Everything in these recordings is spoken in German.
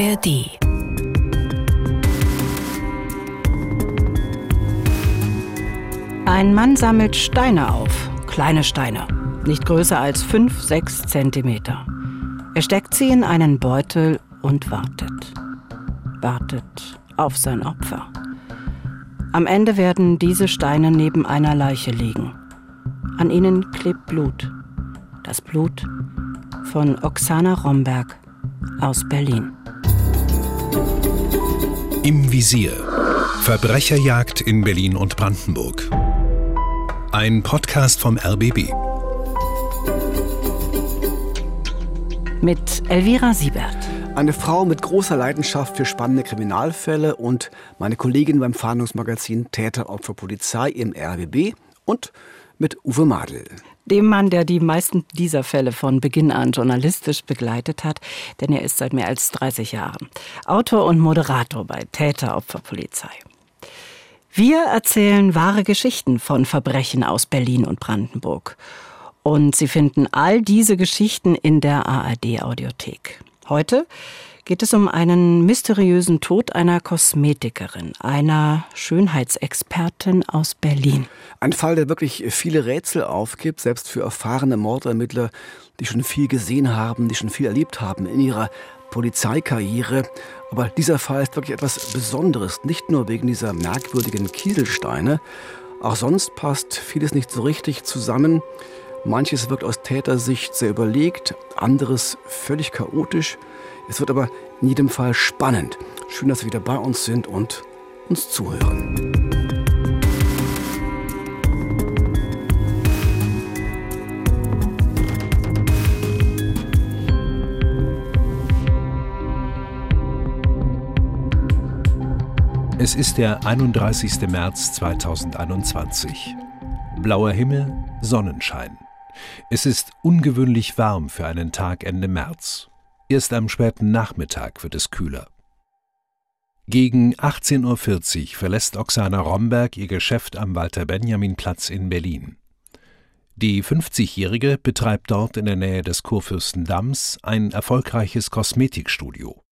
ARD. Ein Mann sammelt Steine auf, kleine Steine, nicht größer als 5, 6 Zentimeter. Er steckt sie in einen Beutel und wartet. Wartet auf sein Opfer. Am Ende werden diese Steine neben einer Leiche liegen. An ihnen klebt Blut. Das Blut von Oksana Romberg aus Berlin. Im Visier. Verbrecherjagd in Berlin und Brandenburg. Ein Podcast vom RBB. Mit Elvira Siebert. Eine Frau mit großer Leidenschaft für spannende Kriminalfälle und meine Kollegin beim Fahndungsmagazin Täter, Opfer, Polizei im RBB und mit Uwe Madel. Dem Mann, der die meisten dieser Fälle von Beginn an journalistisch begleitet hat, denn er ist seit mehr als 30 Jahren Autor und Moderator bei Täter, Opfer, Polizei. Wir erzählen wahre Geschichten von Verbrechen aus Berlin und Brandenburg. Und Sie finden all diese Geschichten in der ARD Audiothek. Heute geht es um einen mysteriösen Tod einer Kosmetikerin, einer Schönheitsexpertin aus Berlin. Ein Fall, der wirklich viele Rätsel aufgibt, selbst für erfahrene Mordermittler, die schon viel gesehen haben, die schon viel erlebt haben in ihrer Polizeikarriere. Aber dieser Fall ist wirklich etwas Besonderes, nicht nur wegen dieser merkwürdigen Kieselsteine. Auch sonst passt vieles nicht so richtig zusammen. Manches wirkt aus Tätersicht sehr überlegt, anderes völlig chaotisch. Es wird aber in jedem Fall spannend. Schön, dass Sie wieder bei uns sind und uns zuhören. Es ist der 31. März 2021. Blauer Himmel, Sonnenschein. Es ist ungewöhnlich warm für einen Tag Ende März. Erst am späten Nachmittag wird es kühler. Gegen 18.40 Uhr verlässt Oksana Romberg ihr Geschäft am Walter-Benjamin-Platz in Berlin. Die 50-Jährige betreibt dort in der Nähe des Kurfürstendamms ein erfolgreiches Kosmetikstudio.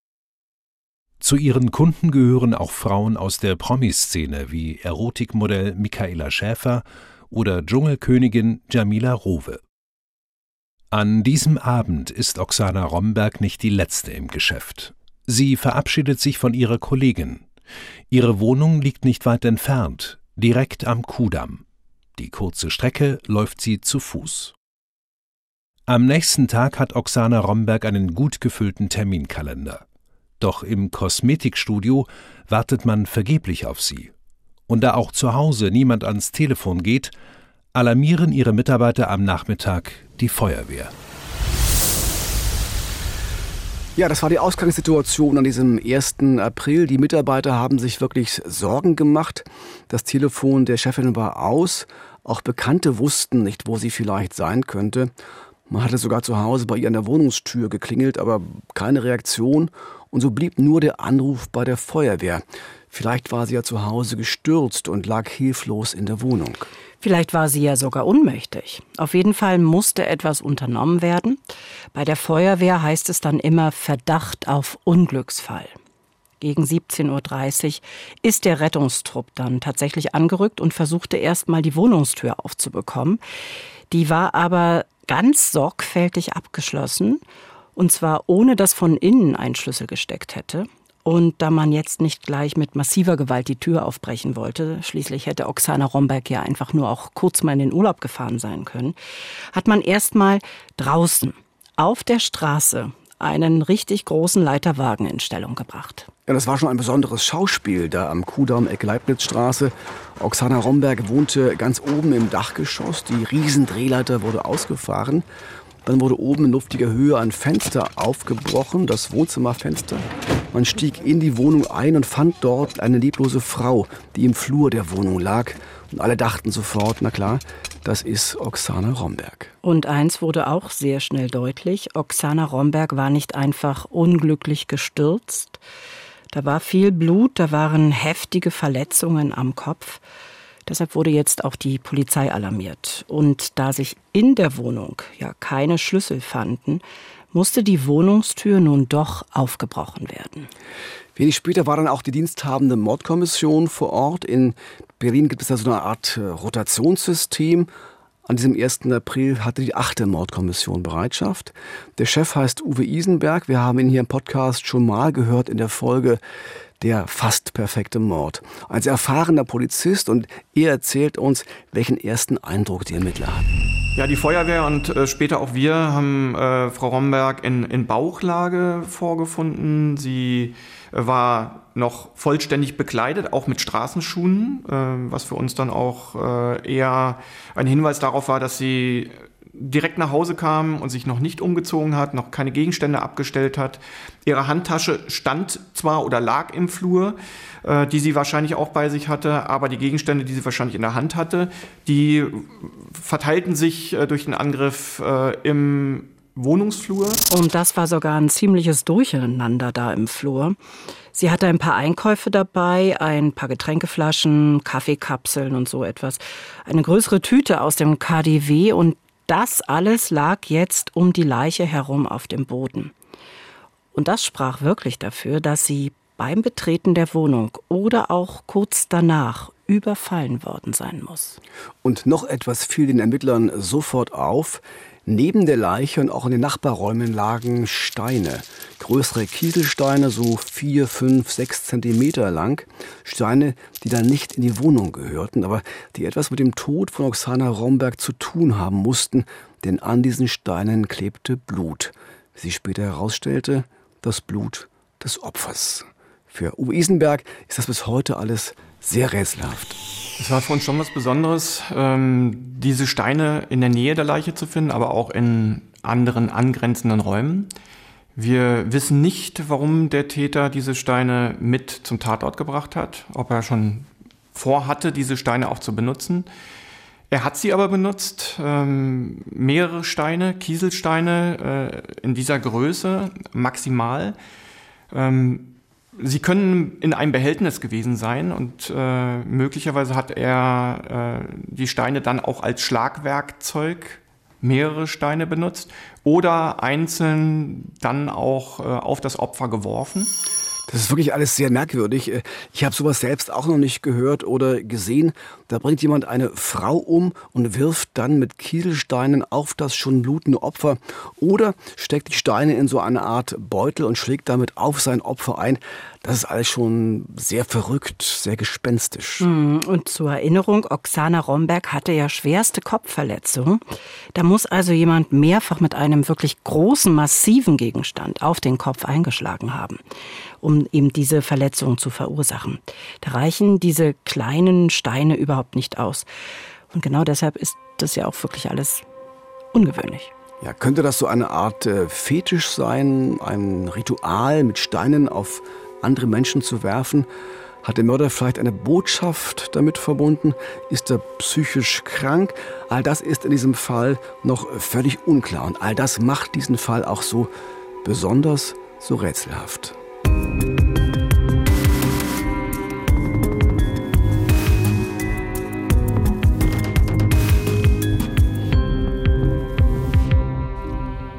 Zu ihren Kunden gehören auch Frauen aus der Promiszene wie Erotikmodell Michaela Schäfer oder Dschungelkönigin Jamila Rowe. An diesem Abend ist Oksana Romberg nicht die letzte im Geschäft. Sie verabschiedet sich von ihrer Kollegin. Ihre Wohnung liegt nicht weit entfernt, direkt am Kudamm. Die kurze Strecke läuft sie zu Fuß. Am nächsten Tag hat Oksana Romberg einen gut gefüllten Terminkalender. Doch im Kosmetikstudio wartet man vergeblich auf sie. Und da auch zu Hause niemand ans Telefon geht, alarmieren ihre Mitarbeiter am Nachmittag die Feuerwehr. Ja, das war die Ausgangssituation an diesem 1. April. Die Mitarbeiter haben sich wirklich Sorgen gemacht. Das Telefon der Chefin war aus. Auch Bekannte wussten nicht, wo sie vielleicht sein könnte. Man hatte sogar zu Hause bei ihr an der Wohnungstür geklingelt, aber keine Reaktion. Und so blieb nur der Anruf bei der Feuerwehr. Vielleicht war sie ja zu Hause gestürzt und lag hilflos in der Wohnung. Vielleicht war sie ja sogar ohnmächtig. Auf jeden Fall musste etwas unternommen werden. Bei der Feuerwehr heißt es dann immer Verdacht auf Unglücksfall. Gegen 17.30 Uhr ist der Rettungstrupp dann tatsächlich angerückt und versuchte erstmal die Wohnungstür aufzubekommen. Die war aber ganz sorgfältig abgeschlossen und zwar ohne dass von innen ein Schlüssel gesteckt hätte. Und da man jetzt nicht gleich mit massiver Gewalt die Tür aufbrechen wollte, schließlich hätte Oksana Romberg ja einfach nur auch kurz mal in den Urlaub gefahren sein können, hat man erstmal draußen auf der Straße einen richtig großen Leiterwagen in Stellung gebracht. Ja, das war schon ein besonderes Schauspiel da am Kudamm Eck Leibnizstraße. Oksana Romberg wohnte ganz oben im Dachgeschoss. Die Riesendrehleiter wurde ausgefahren. Dann wurde oben in luftiger Höhe ein Fenster aufgebrochen, das Wohnzimmerfenster. Man stieg in die Wohnung ein und fand dort eine leblose Frau, die im Flur der Wohnung lag. Und alle dachten sofort, na klar, das ist Oksana Romberg. Und eins wurde auch sehr schnell deutlich, Oksana Romberg war nicht einfach unglücklich gestürzt. Da war viel Blut, da waren heftige Verletzungen am Kopf. Deshalb wurde jetzt auch die Polizei alarmiert. Und da sich in der Wohnung ja keine Schlüssel fanden, musste die Wohnungstür nun doch aufgebrochen werden. Wenig später war dann auch die diensthabende Mordkommission vor Ort. In Berlin gibt es da so eine Art äh, Rotationssystem. An diesem 1. April hatte die achte Mordkommission Bereitschaft. Der Chef heißt Uwe Isenberg. Wir haben ihn hier im Podcast schon mal gehört in der Folge der fast perfekte Mord. Sehr erfahrener Polizist und er erzählt uns, welchen ersten Eindruck die Ermittler hatten. Ja, die Feuerwehr und äh, später auch wir haben äh, Frau Romberg in, in Bauchlage vorgefunden. Sie äh, war noch vollständig bekleidet, auch mit Straßenschuhen, äh, was für uns dann auch äh, eher ein Hinweis darauf war, dass sie direkt nach Hause kam und sich noch nicht umgezogen hat, noch keine Gegenstände abgestellt hat. Ihre Handtasche stand zwar oder lag im Flur, äh, die sie wahrscheinlich auch bei sich hatte, aber die Gegenstände, die sie wahrscheinlich in der Hand hatte, die verteilten sich äh, durch den Angriff äh, im Wohnungsflur. Und das war sogar ein ziemliches Durcheinander da im Flur. Sie hatte ein paar Einkäufe dabei, ein paar Getränkeflaschen, Kaffeekapseln und so etwas. Eine größere Tüte aus dem KDW und das alles lag jetzt um die Leiche herum auf dem Boden. Und das sprach wirklich dafür, dass sie beim Betreten der Wohnung oder auch kurz danach überfallen worden sein muss. Und noch etwas fiel den Ermittlern sofort auf. Neben der Leiche und auch in den Nachbarräumen lagen Steine. Größere Kieselsteine, so vier, fünf, sechs Zentimeter lang. Steine, die dann nicht in die Wohnung gehörten, aber die etwas mit dem Tod von Oksana Romberg zu tun haben mussten, denn an diesen Steinen klebte Blut. Wie sich später herausstellte, das Blut des Opfers. Für Uwe Isenberg ist das bis heute alles sehr rätselhaft. Es war für uns schon was Besonderes, ähm, diese Steine in der Nähe der Leiche zu finden, aber auch in anderen angrenzenden Räumen. Wir wissen nicht, warum der Täter diese Steine mit zum Tatort gebracht hat, ob er schon vorhatte, diese Steine auch zu benutzen. Er hat sie aber benutzt, ähm, mehrere Steine, Kieselsteine äh, in dieser Größe maximal. Ähm, Sie können in einem Behältnis gewesen sein und äh, möglicherweise hat er äh, die Steine dann auch als Schlagwerkzeug mehrere Steine benutzt oder einzeln dann auch äh, auf das Opfer geworfen. Das ist wirklich alles sehr merkwürdig. Ich habe sowas selbst auch noch nicht gehört oder gesehen. Da bringt jemand eine Frau um und wirft dann mit Kieselsteinen auf das schon blutende Opfer oder steckt die Steine in so eine Art Beutel und schlägt damit auf sein Opfer ein. Das ist alles schon sehr verrückt, sehr gespenstisch. Hm, und zur Erinnerung, Oksana Romberg hatte ja schwerste Kopfverletzungen. Da muss also jemand mehrfach mit einem wirklich großen, massiven Gegenstand auf den Kopf eingeschlagen haben, um eben diese Verletzung zu verursachen. Da reichen diese kleinen Steine überhaupt nicht aus. Und genau deshalb ist das ja auch wirklich alles ungewöhnlich. Ja, könnte das so eine Art äh, Fetisch sein, ein Ritual mit Steinen auf andere Menschen zu werfen? Hat der Mörder vielleicht eine Botschaft damit verbunden? Ist er psychisch krank? All das ist in diesem Fall noch völlig unklar. Und all das macht diesen Fall auch so besonders, so rätselhaft.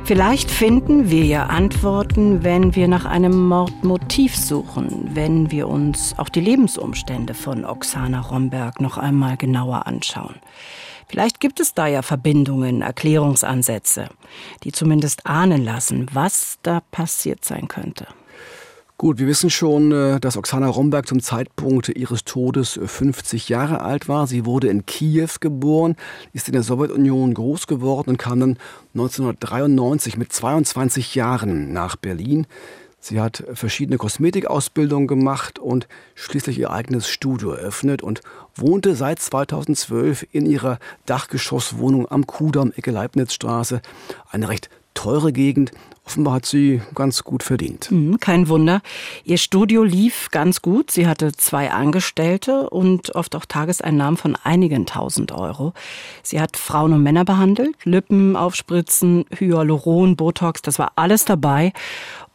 Vielleicht finden wir ja Antworten, wenn wir nach einem Mordmotiv suchen, wenn wir uns auch die Lebensumstände von Oksana Romberg noch einmal genauer anschauen. Vielleicht gibt es da ja Verbindungen, Erklärungsansätze, die zumindest ahnen lassen, was da passiert sein könnte. Gut, wir wissen schon, äh, dass Oksana Romberg zum Zeitpunkt ihres Todes 50 Jahre alt war. Sie wurde in Kiew geboren, ist in der Sowjetunion groß geworden und kam dann 1993 mit 22 Jahren nach Berlin. Sie hat verschiedene Kosmetikausbildungen gemacht und schließlich ihr eigenes Studio eröffnet und wohnte seit 2012 in ihrer Dachgeschosswohnung am Kudamm, Ecke Leibnizstraße. Eine recht teure Gegend. Offenbar hat sie ganz gut verdient. Mhm, kein Wunder. Ihr Studio lief ganz gut. Sie hatte zwei Angestellte und oft auch Tageseinnahmen von einigen tausend Euro. Sie hat Frauen und Männer behandelt, Lippen aufspritzen, Hyaluron, Botox, das war alles dabei.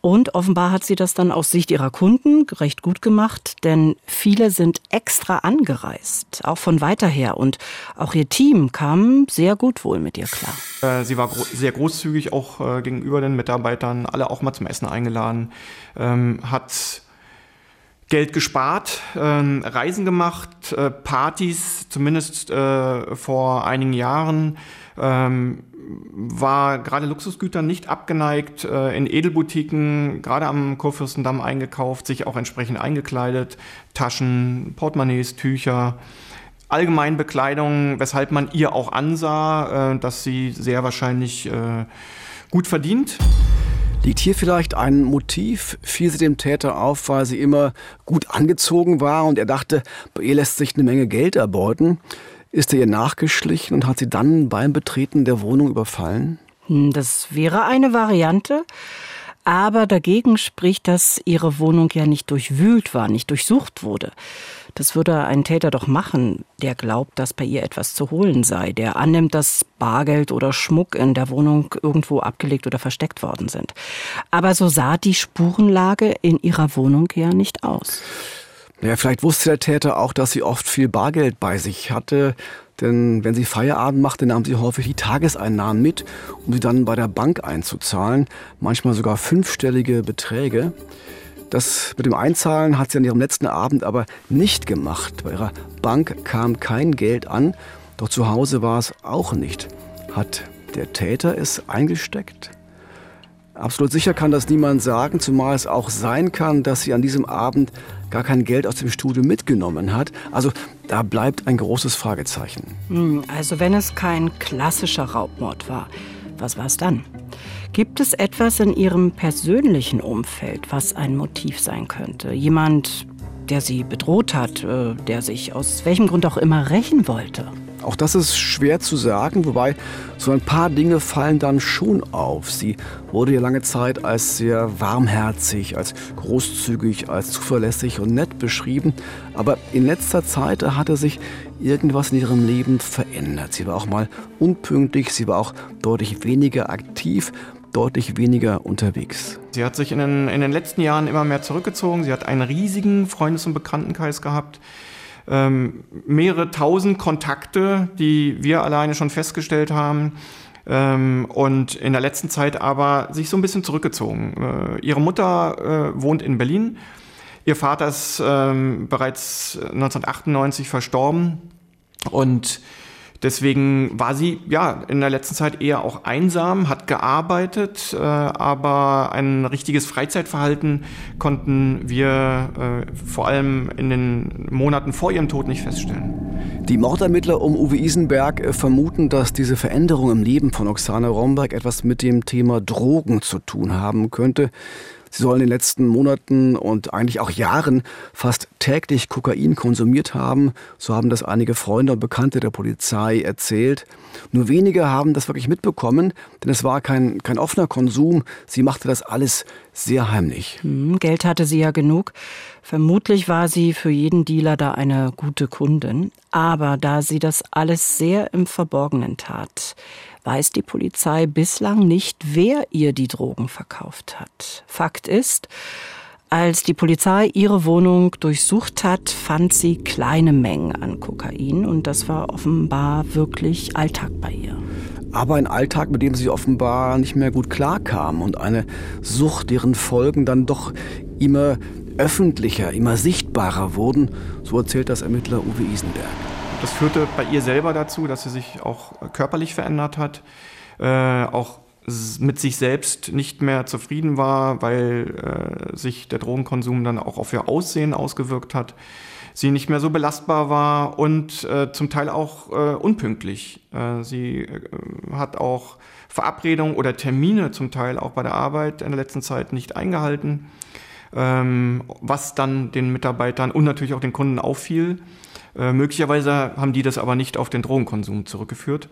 Und offenbar hat sie das dann aus Sicht ihrer Kunden recht gut gemacht, denn viele sind extra angereist, auch von weiter her. Und auch ihr Team kam sehr gut wohl mit ihr klar. Äh, sie war gro sehr großzügig auch äh, gegenüber den Mitarbeitern, alle auch mal zum Essen eingeladen, ähm, hat Geld gespart, äh, Reisen gemacht, äh, Partys, zumindest äh, vor einigen Jahren. Ähm, war gerade Luxusgütern nicht abgeneigt, äh, in Edelboutiquen, gerade am Kurfürstendamm eingekauft, sich auch entsprechend eingekleidet, Taschen, Portemonnaies, Tücher, allgemein Bekleidung, weshalb man ihr auch ansah, äh, dass sie sehr wahrscheinlich äh, gut verdient. Liegt hier vielleicht ein Motiv? Fiel sie dem Täter auf, weil sie immer gut angezogen war und er dachte, bei ihr lässt sich eine Menge Geld erbeuten? Ist er ihr nachgeschlichen und hat sie dann beim Betreten der Wohnung überfallen? Hm, das wäre eine Variante. Aber dagegen spricht, dass ihre Wohnung ja nicht durchwühlt war, nicht durchsucht wurde. Das würde ein Täter doch machen, der glaubt, dass bei ihr etwas zu holen sei, der annimmt, dass Bargeld oder Schmuck in der Wohnung irgendwo abgelegt oder versteckt worden sind. Aber so sah die Spurenlage in ihrer Wohnung ja nicht aus. Ja, vielleicht wusste der Täter auch, dass sie oft viel Bargeld bei sich hatte. Denn wenn sie Feierabend machte, nahm sie häufig die Tageseinnahmen mit, um sie dann bei der Bank einzuzahlen. Manchmal sogar fünfstellige Beträge. Das mit dem Einzahlen hat sie an ihrem letzten Abend aber nicht gemacht. Bei ihrer Bank kam kein Geld an, doch zu Hause war es auch nicht. Hat der Täter es eingesteckt? Absolut sicher kann das niemand sagen, zumal es auch sein kann, dass sie an diesem Abend gar kein Geld aus dem Studio mitgenommen hat. Also da bleibt ein großes Fragezeichen. Hm, also wenn es kein klassischer Raubmord war, was war es dann? Gibt es etwas in Ihrem persönlichen Umfeld, was ein Motiv sein könnte? Jemand, der Sie bedroht hat, äh, der sich aus welchem Grund auch immer rächen wollte? Auch das ist schwer zu sagen, wobei so ein paar Dinge fallen dann schon auf. Sie wurde ja lange Zeit als sehr warmherzig, als großzügig, als zuverlässig und nett beschrieben. Aber in letzter Zeit hatte sich irgendwas in ihrem Leben verändert. Sie war auch mal unpünktlich, sie war auch deutlich weniger aktiv, deutlich weniger unterwegs. Sie hat sich in den, in den letzten Jahren immer mehr zurückgezogen. Sie hat einen riesigen Freundes- und Bekanntenkreis gehabt ähm, mehrere tausend Kontakte, die wir alleine schon festgestellt haben. Ähm, und in der letzten Zeit aber sich so ein bisschen zurückgezogen. Äh, ihre Mutter äh, wohnt in Berlin. Ihr Vater ist ähm, bereits 1998 verstorben. Und Deswegen war sie ja in der letzten Zeit eher auch einsam, hat gearbeitet, äh, aber ein richtiges Freizeitverhalten konnten wir äh, vor allem in den Monaten vor ihrem Tod nicht feststellen. Die Mordermittler um Uwe Isenberg äh, vermuten, dass diese Veränderung im Leben von Oksana Romberg etwas mit dem Thema Drogen zu tun haben könnte. Sie sollen in den letzten Monaten und eigentlich auch Jahren fast täglich Kokain konsumiert haben. So haben das einige Freunde und Bekannte der Polizei erzählt. Nur wenige haben das wirklich mitbekommen, denn es war kein, kein offener Konsum. Sie machte das alles sehr heimlich. Hm, Geld hatte sie ja genug. Vermutlich war sie für jeden Dealer da eine gute Kundin. Aber da sie das alles sehr im Verborgenen tat, weiß die Polizei bislang nicht, wer ihr die Drogen verkauft hat. Fakt ist, als die Polizei ihre Wohnung durchsucht hat, fand sie kleine Mengen an Kokain und das war offenbar wirklich Alltag bei ihr. Aber ein Alltag, mit dem sie offenbar nicht mehr gut klarkam und eine Sucht, deren Folgen dann doch immer öffentlicher, immer sichtbarer wurden, so erzählt das Ermittler Uwe Isenberg. Das führte bei ihr selber dazu, dass sie sich auch körperlich verändert hat, äh, auch mit sich selbst nicht mehr zufrieden war, weil äh, sich der Drogenkonsum dann auch auf ihr Aussehen ausgewirkt hat. Sie nicht mehr so belastbar war und äh, zum Teil auch äh, unpünktlich. Äh, sie äh, hat auch Verabredungen oder Termine zum Teil auch bei der Arbeit in der letzten Zeit nicht eingehalten, ähm, was dann den Mitarbeitern und natürlich auch den Kunden auffiel. Äh, möglicherweise haben die das aber nicht auf den Drogenkonsum zurückgeführt.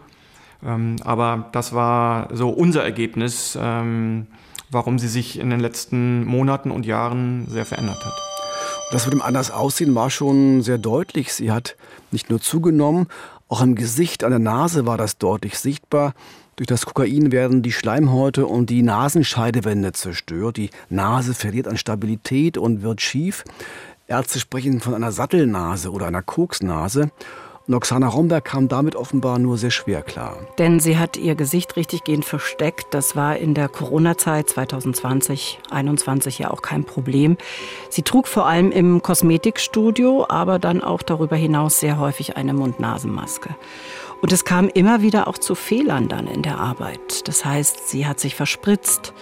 Ähm, aber das war so unser Ergebnis, ähm, warum sie sich in den letzten Monaten und Jahren sehr verändert hat. Das mit dem anders aussehen war schon sehr deutlich. Sie hat nicht nur zugenommen, auch im Gesicht, an der Nase war das deutlich sichtbar. Durch das Kokain werden die Schleimhäute und die Nasenscheidewände zerstört. Die Nase verliert an Stabilität und wird schief. Ärzte sprechen von einer Sattelnase oder einer Koksnase. Und Oksana Romberg kam damit offenbar nur sehr schwer klar. Denn sie hat ihr Gesicht richtiggehend versteckt. Das war in der Corona-Zeit 2020, 2021 ja auch kein Problem. Sie trug vor allem im Kosmetikstudio, aber dann auch darüber hinaus sehr häufig eine Mund-Nasen-Maske. Und es kam immer wieder auch zu Fehlern dann in der Arbeit. Das heißt, sie hat sich verspritzt.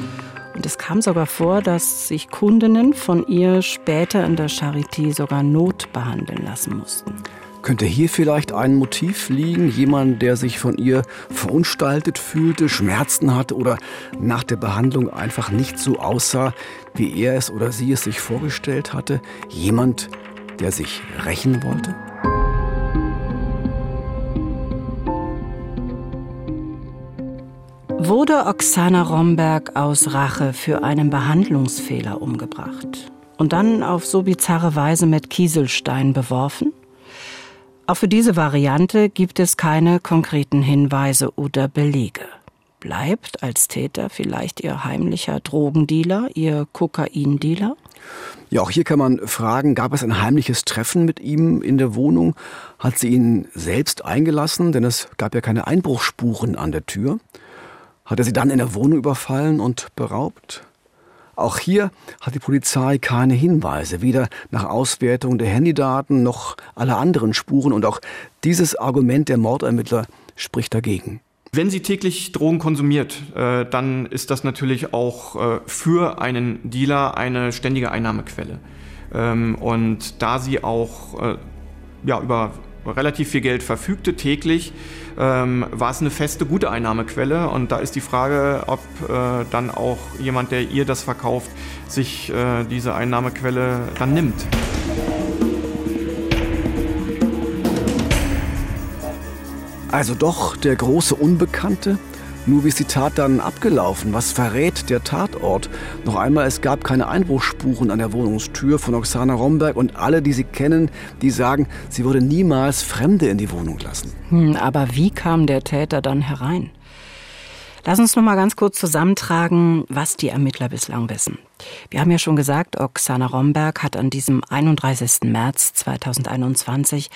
Und es kam sogar vor, dass sich Kundinnen von ihr später in der Charité sogar notbehandeln lassen mussten. Könnte hier vielleicht ein Motiv liegen? Jemand, der sich von ihr verunstaltet fühlte, Schmerzen hatte oder nach der Behandlung einfach nicht so aussah, wie er es oder sie es sich vorgestellt hatte? Jemand, der sich rächen wollte? Wurde Oksana Romberg aus Rache für einen Behandlungsfehler umgebracht und dann auf so bizarre Weise mit Kieselstein beworfen? Auch für diese Variante gibt es keine konkreten Hinweise oder Belege. Bleibt als Täter vielleicht ihr heimlicher Drogendealer, ihr Kokaindealer? Ja, auch hier kann man fragen, gab es ein heimliches Treffen mit ihm in der Wohnung? Hat sie ihn selbst eingelassen? Denn es gab ja keine Einbruchsspuren an der Tür. Hat er sie dann in der Wohnung überfallen und beraubt? Auch hier hat die Polizei keine Hinweise, weder nach Auswertung der Handydaten noch aller anderen Spuren. Und auch dieses Argument der Mordermittler spricht dagegen. Wenn sie täglich Drogen konsumiert, äh, dann ist das natürlich auch äh, für einen Dealer eine ständige Einnahmequelle. Ähm, und da sie auch äh, ja, über relativ viel Geld verfügte täglich, ähm, war es eine feste, gute Einnahmequelle. Und da ist die Frage, ob äh, dann auch jemand, der ihr das verkauft, sich äh, diese Einnahmequelle dann nimmt. Also doch der große Unbekannte, nur wie ist die Tat dann abgelaufen? Was verrät der Tatort? Noch einmal, es gab keine Einbruchsspuren an der Wohnungstür von Oksana Romberg und alle, die sie kennen, die sagen, sie würde niemals Fremde in die Wohnung lassen. Hm, aber wie kam der Täter dann herein? Lass uns noch mal ganz kurz zusammentragen, was die Ermittler bislang wissen. Wir haben ja schon gesagt, Oksana Romberg hat an diesem 31. März 2021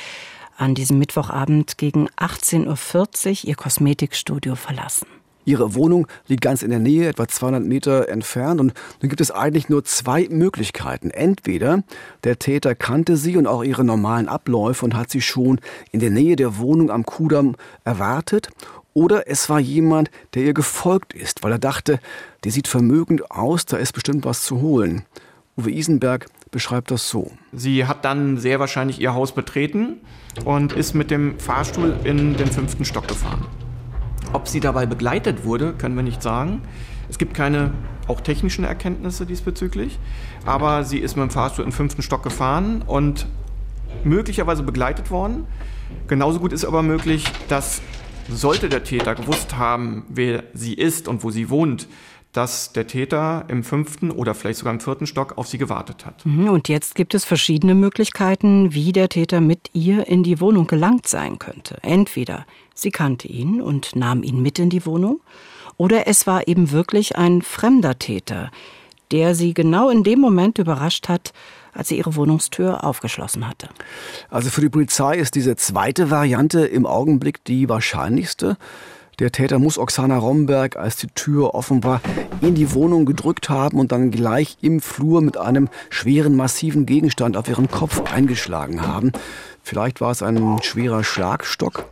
an diesem Mittwochabend gegen 18.40 Uhr ihr Kosmetikstudio verlassen. Ihre Wohnung liegt ganz in der Nähe, etwa 200 Meter entfernt. Und nun gibt es eigentlich nur zwei Möglichkeiten. Entweder der Täter kannte sie und auch ihre normalen Abläufe und hat sie schon in der Nähe der Wohnung am Kudamm erwartet. Oder es war jemand, der ihr gefolgt ist, weil er dachte, die sieht vermögend aus, da ist bestimmt was zu holen. Uwe Isenberg beschreibt das so. Sie hat dann sehr wahrscheinlich ihr Haus betreten und ist mit dem Fahrstuhl in den fünften Stock gefahren. Ob sie dabei begleitet wurde, können wir nicht sagen. Es gibt keine auch technischen Erkenntnisse diesbezüglich, aber sie ist mit dem Fahrstuhl in den fünften Stock gefahren und möglicherweise begleitet worden. Genauso gut ist aber möglich, dass sollte der Täter gewusst haben, wer sie ist und wo sie wohnt, dass der Täter im fünften oder vielleicht sogar im vierten Stock auf sie gewartet hat. Mhm, und jetzt gibt es verschiedene Möglichkeiten, wie der Täter mit ihr in die Wohnung gelangt sein könnte. Entweder sie kannte ihn und nahm ihn mit in die Wohnung, oder es war eben wirklich ein fremder Täter, der sie genau in dem Moment überrascht hat, als sie ihre Wohnungstür aufgeschlossen hatte. Also für die Polizei ist diese zweite Variante im Augenblick die wahrscheinlichste. Der Täter muss Oksana Romberg, als die Tür offen war, in die Wohnung gedrückt haben und dann gleich im Flur mit einem schweren, massiven Gegenstand auf ihren Kopf eingeschlagen haben. Vielleicht war es ein schwerer Schlagstock.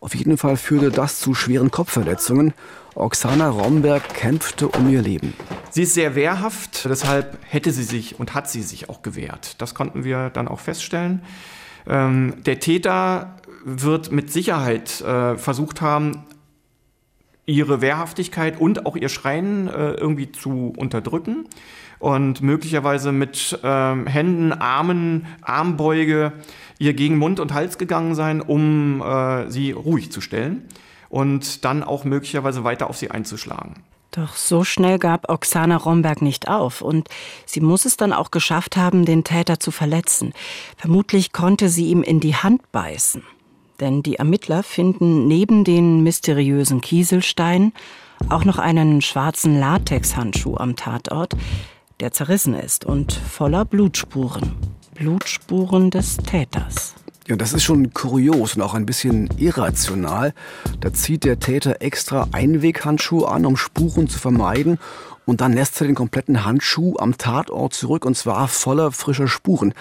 Auf jeden Fall führte das zu schweren Kopfverletzungen. Oksana Romberg kämpfte um ihr Leben. Sie ist sehr wehrhaft, deshalb hätte sie sich und hat sie sich auch gewehrt. Das konnten wir dann auch feststellen. Ähm, der Täter wird mit Sicherheit äh, versucht haben, ihre Wehrhaftigkeit und auch ihr Schreien äh, irgendwie zu unterdrücken und möglicherweise mit ähm, Händen, Armen, Armbeuge ihr gegen Mund und Hals gegangen sein, um äh, sie ruhig zu stellen und dann auch möglicherweise weiter auf sie einzuschlagen. Doch so schnell gab Oksana Romberg nicht auf und sie muss es dann auch geschafft haben, den Täter zu verletzen. Vermutlich konnte sie ihm in die Hand beißen. Denn die Ermittler finden neben den mysteriösen Kieselsteinen auch noch einen schwarzen Latexhandschuh am Tatort, der zerrissen ist und voller Blutspuren. Blutspuren des Täters. Ja, das ist schon kurios und auch ein bisschen irrational. Da zieht der Täter extra Einweghandschuhe an, um Spuren zu vermeiden. Und dann lässt er den kompletten Handschuh am Tatort zurück und zwar voller frischer Spuren.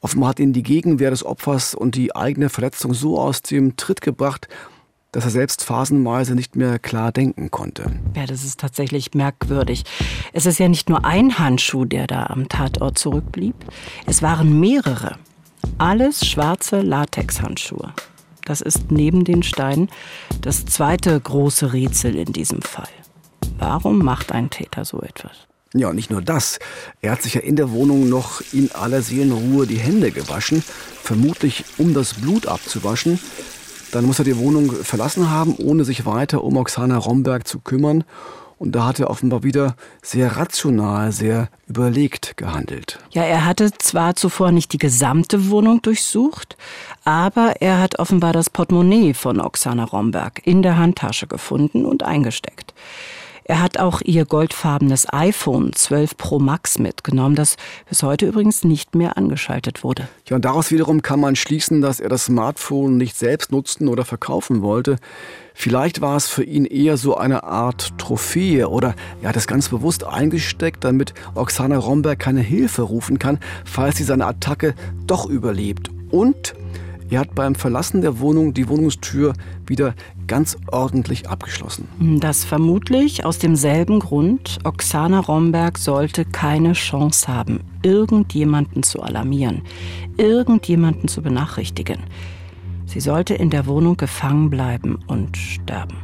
Offenbar hat ihn die Gegenwehr des Opfers und die eigene Verletzung so aus dem Tritt gebracht, dass er selbst phasenweise nicht mehr klar denken konnte. Ja, das ist tatsächlich merkwürdig. Es ist ja nicht nur ein Handschuh, der da am Tatort zurückblieb. Es waren mehrere. Alles schwarze Latexhandschuhe. Das ist neben den Steinen das zweite große Rätsel in diesem Fall. Warum macht ein Täter so etwas? Ja, nicht nur das. Er hat sich ja in der Wohnung noch in aller Seelenruhe die Hände gewaschen, vermutlich um das Blut abzuwaschen. Dann muss er die Wohnung verlassen haben, ohne sich weiter um Oksana Romberg zu kümmern. Und da hat er offenbar wieder sehr rational, sehr überlegt gehandelt. Ja, er hatte zwar zuvor nicht die gesamte Wohnung durchsucht, aber er hat offenbar das Portemonnaie von Oksana Romberg in der Handtasche gefunden und eingesteckt. Er hat auch ihr goldfarbenes iPhone 12 Pro Max mitgenommen, das bis heute übrigens nicht mehr angeschaltet wurde. Ja, und daraus wiederum kann man schließen, dass er das Smartphone nicht selbst nutzen oder verkaufen wollte. Vielleicht war es für ihn eher so eine Art Trophäe oder er hat es ganz bewusst eingesteckt, damit Oksana Romberg keine Hilfe rufen kann, falls sie seine Attacke doch überlebt. Und er hat beim Verlassen der Wohnung die Wohnungstür wieder ganz ordentlich abgeschlossen. Das vermutlich aus demselben Grund. Oksana Romberg sollte keine Chance haben, irgendjemanden zu alarmieren, irgendjemanden zu benachrichtigen. Sie sollte in der Wohnung gefangen bleiben und sterben.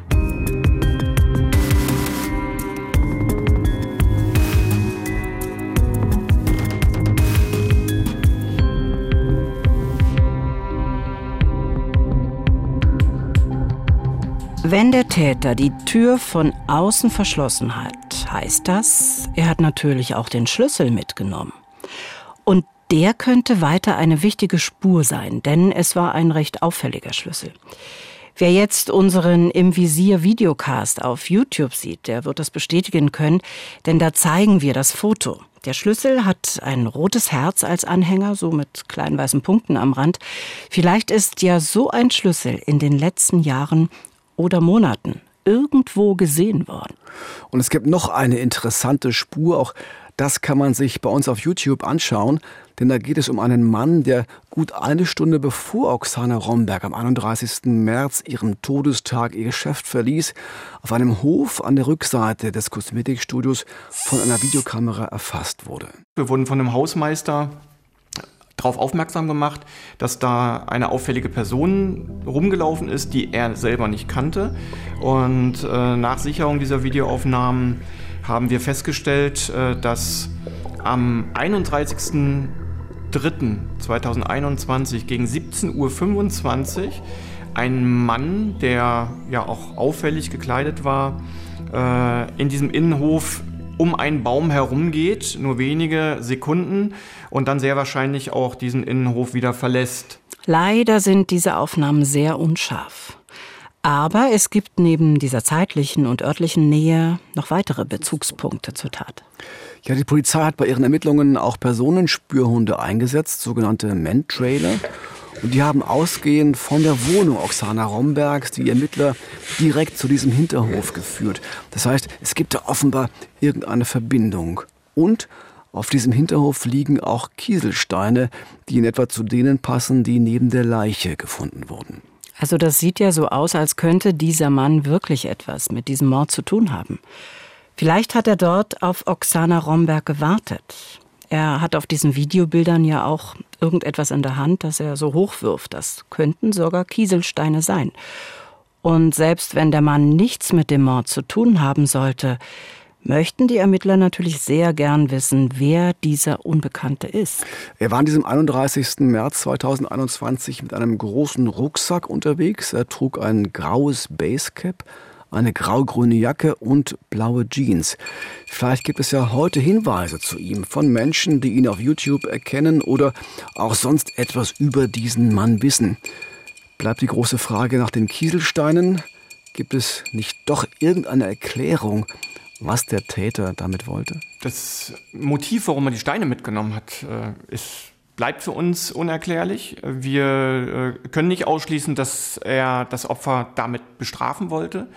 Wenn der Täter die Tür von außen verschlossen hat, heißt das, er hat natürlich auch den Schlüssel mitgenommen. Und der könnte weiter eine wichtige Spur sein, denn es war ein recht auffälliger Schlüssel. Wer jetzt unseren Im Visier Videocast auf YouTube sieht, der wird das bestätigen können, denn da zeigen wir das Foto. Der Schlüssel hat ein rotes Herz als Anhänger, so mit kleinen weißen Punkten am Rand. Vielleicht ist ja so ein Schlüssel in den letzten Jahren oder Monaten irgendwo gesehen worden. Und es gibt noch eine interessante Spur, auch das kann man sich bei uns auf YouTube anschauen, denn da geht es um einen Mann, der gut eine Stunde bevor Oksana Romberg am 31. März ihrem Todestag ihr Geschäft verließ, auf einem Hof an der Rückseite des Kosmetikstudios von einer Videokamera erfasst wurde. Wir wurden von einem Hausmeister darauf aufmerksam gemacht, dass da eine auffällige Person rumgelaufen ist, die er selber nicht kannte. Und äh, nach Sicherung dieser Videoaufnahmen haben wir festgestellt, äh, dass am 31.03.2021 gegen 17.25 Uhr ein Mann, der ja auch auffällig gekleidet war, äh, in diesem Innenhof um einen Baum herumgeht, nur wenige Sekunden und dann sehr wahrscheinlich auch diesen Innenhof wieder verlässt. Leider sind diese Aufnahmen sehr unscharf. Aber es gibt neben dieser zeitlichen und örtlichen Nähe noch weitere Bezugspunkte zur Tat. Ja, die Polizei hat bei ihren Ermittlungen auch Personenspürhunde eingesetzt, sogenannte Men-Trailer. Und die haben ausgehend von der Wohnung Oksana Rombergs die Ermittler direkt zu diesem Hinterhof geführt. Das heißt, es gibt da offenbar irgendeine Verbindung. Und auf diesem Hinterhof liegen auch Kieselsteine, die in etwa zu denen passen, die neben der Leiche gefunden wurden. Also das sieht ja so aus, als könnte dieser Mann wirklich etwas mit diesem Mord zu tun haben. Vielleicht hat er dort auf Oksana Romberg gewartet. Er hat auf diesen Videobildern ja auch irgendetwas in der Hand, das er so hochwirft. Das könnten sogar Kieselsteine sein. Und selbst wenn der Mann nichts mit dem Mord zu tun haben sollte, möchten die Ermittler natürlich sehr gern wissen, wer dieser Unbekannte ist. Er war an diesem 31. März 2021 mit einem großen Rucksack unterwegs. Er trug ein graues Basecap, eine graugrüne Jacke und blaue Jeans. Vielleicht gibt es ja heute Hinweise zu ihm von Menschen, die ihn auf YouTube erkennen oder auch sonst etwas über diesen Mann wissen. Bleibt die große Frage nach den Kieselsteinen. Gibt es nicht doch irgendeine Erklärung, was der Täter damit wollte? Das Motiv, warum er die Steine mitgenommen hat, äh, ist, bleibt für uns unerklärlich. Wir äh, können nicht ausschließen, dass er das Opfer damit bestrafen wollte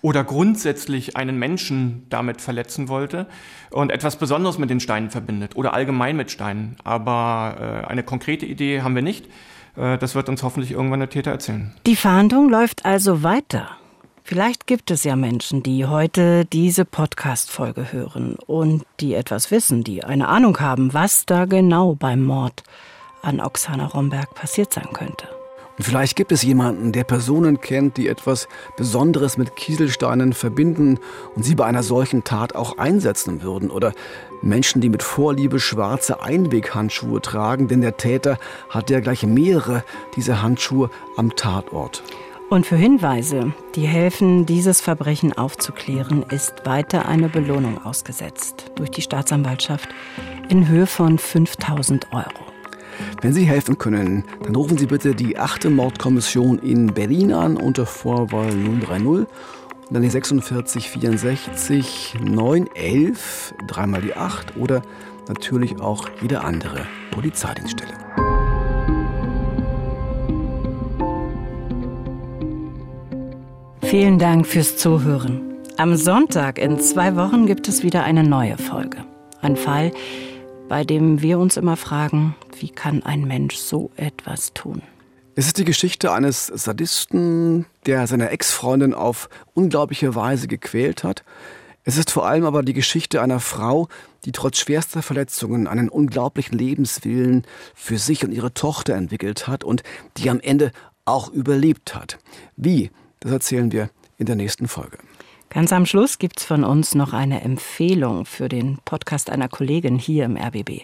oder grundsätzlich einen Menschen damit verletzen wollte und etwas Besonderes mit den Steinen verbindet oder allgemein mit Steinen. Aber äh, eine konkrete Idee haben wir nicht. Das wird uns hoffentlich irgendwann der Täter erzählen. Die Fahndung läuft also weiter. Vielleicht gibt es ja Menschen, die heute diese Podcast-Folge hören und die etwas wissen, die eine Ahnung haben, was da genau beim Mord an Oksana Romberg passiert sein könnte. Und vielleicht gibt es jemanden, der Personen kennt, die etwas Besonderes mit Kieselsteinen verbinden und sie bei einer solchen Tat auch einsetzen würden. Oder Menschen, die mit Vorliebe schwarze Einweghandschuhe tragen, denn der Täter hat ja gleich mehrere dieser Handschuhe am Tatort. Und für Hinweise, die helfen, dieses Verbrechen aufzuklären, ist weiter eine Belohnung ausgesetzt durch die Staatsanwaltschaft in Höhe von 5000 Euro. Wenn Sie helfen können, dann rufen Sie bitte die 8. Mordkommission in Berlin an unter Vorwahl 030 und dann die 46 64 911, dreimal die 8 oder natürlich auch jede andere Polizeidienststelle. Vielen Dank fürs Zuhören. Am Sonntag in zwei Wochen gibt es wieder eine neue Folge. Ein Fall, bei dem wir uns immer fragen, wie kann ein Mensch so etwas tun? Es ist die Geschichte eines Sadisten, der seine Ex-Freundin auf unglaubliche Weise gequält hat. Es ist vor allem aber die Geschichte einer Frau, die trotz schwerster Verletzungen einen unglaublichen Lebenswillen für sich und ihre Tochter entwickelt hat und die am Ende auch überlebt hat. Wie das erzählen wir in der nächsten Folge. Ganz am Schluss gibt es von uns noch eine Empfehlung für den Podcast einer Kollegin hier im RBB.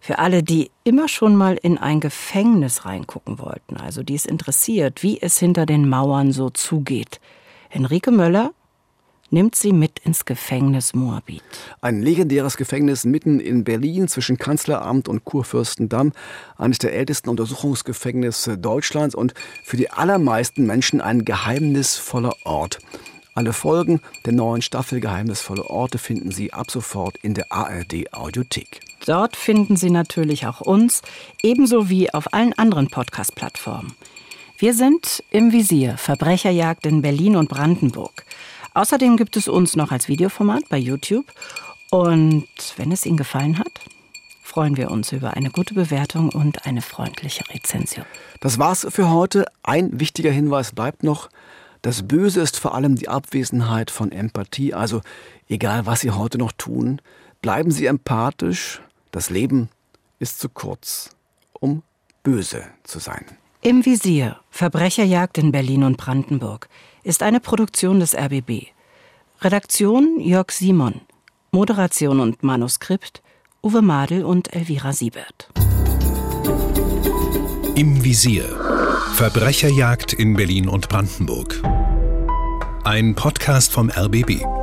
Für alle, die immer schon mal in ein Gefängnis reingucken wollten, also die es interessiert, wie es hinter den Mauern so zugeht. Henrike Möller nimmt sie mit ins Gefängnis Moabit. Ein legendäres Gefängnis mitten in Berlin zwischen Kanzleramt und Kurfürstendamm. Eines der ältesten Untersuchungsgefängnisse Deutschlands und für die allermeisten Menschen ein geheimnisvoller Ort. Alle Folgen der neuen Staffel Geheimnisvolle Orte finden Sie ab sofort in der ARD Audiothek. Dort finden Sie natürlich auch uns, ebenso wie auf allen anderen Podcast-Plattformen. Wir sind im Visier Verbrecherjagd in Berlin und Brandenburg. Außerdem gibt es uns noch als Videoformat bei YouTube. Und wenn es Ihnen gefallen hat, freuen wir uns über eine gute Bewertung und eine freundliche Rezension. Das war's für heute. Ein wichtiger Hinweis bleibt noch. Das Böse ist vor allem die Abwesenheit von Empathie. Also egal, was Sie heute noch tun, bleiben Sie empathisch. Das Leben ist zu kurz, um böse zu sein. Im Visier Verbrecherjagd in Berlin und Brandenburg ist eine Produktion des RBB. Redaktion Jörg Simon. Moderation und Manuskript Uwe Madel und Elvira Siebert. Im Visier. Verbrecherjagd in Berlin und Brandenburg. Ein Podcast vom RBB.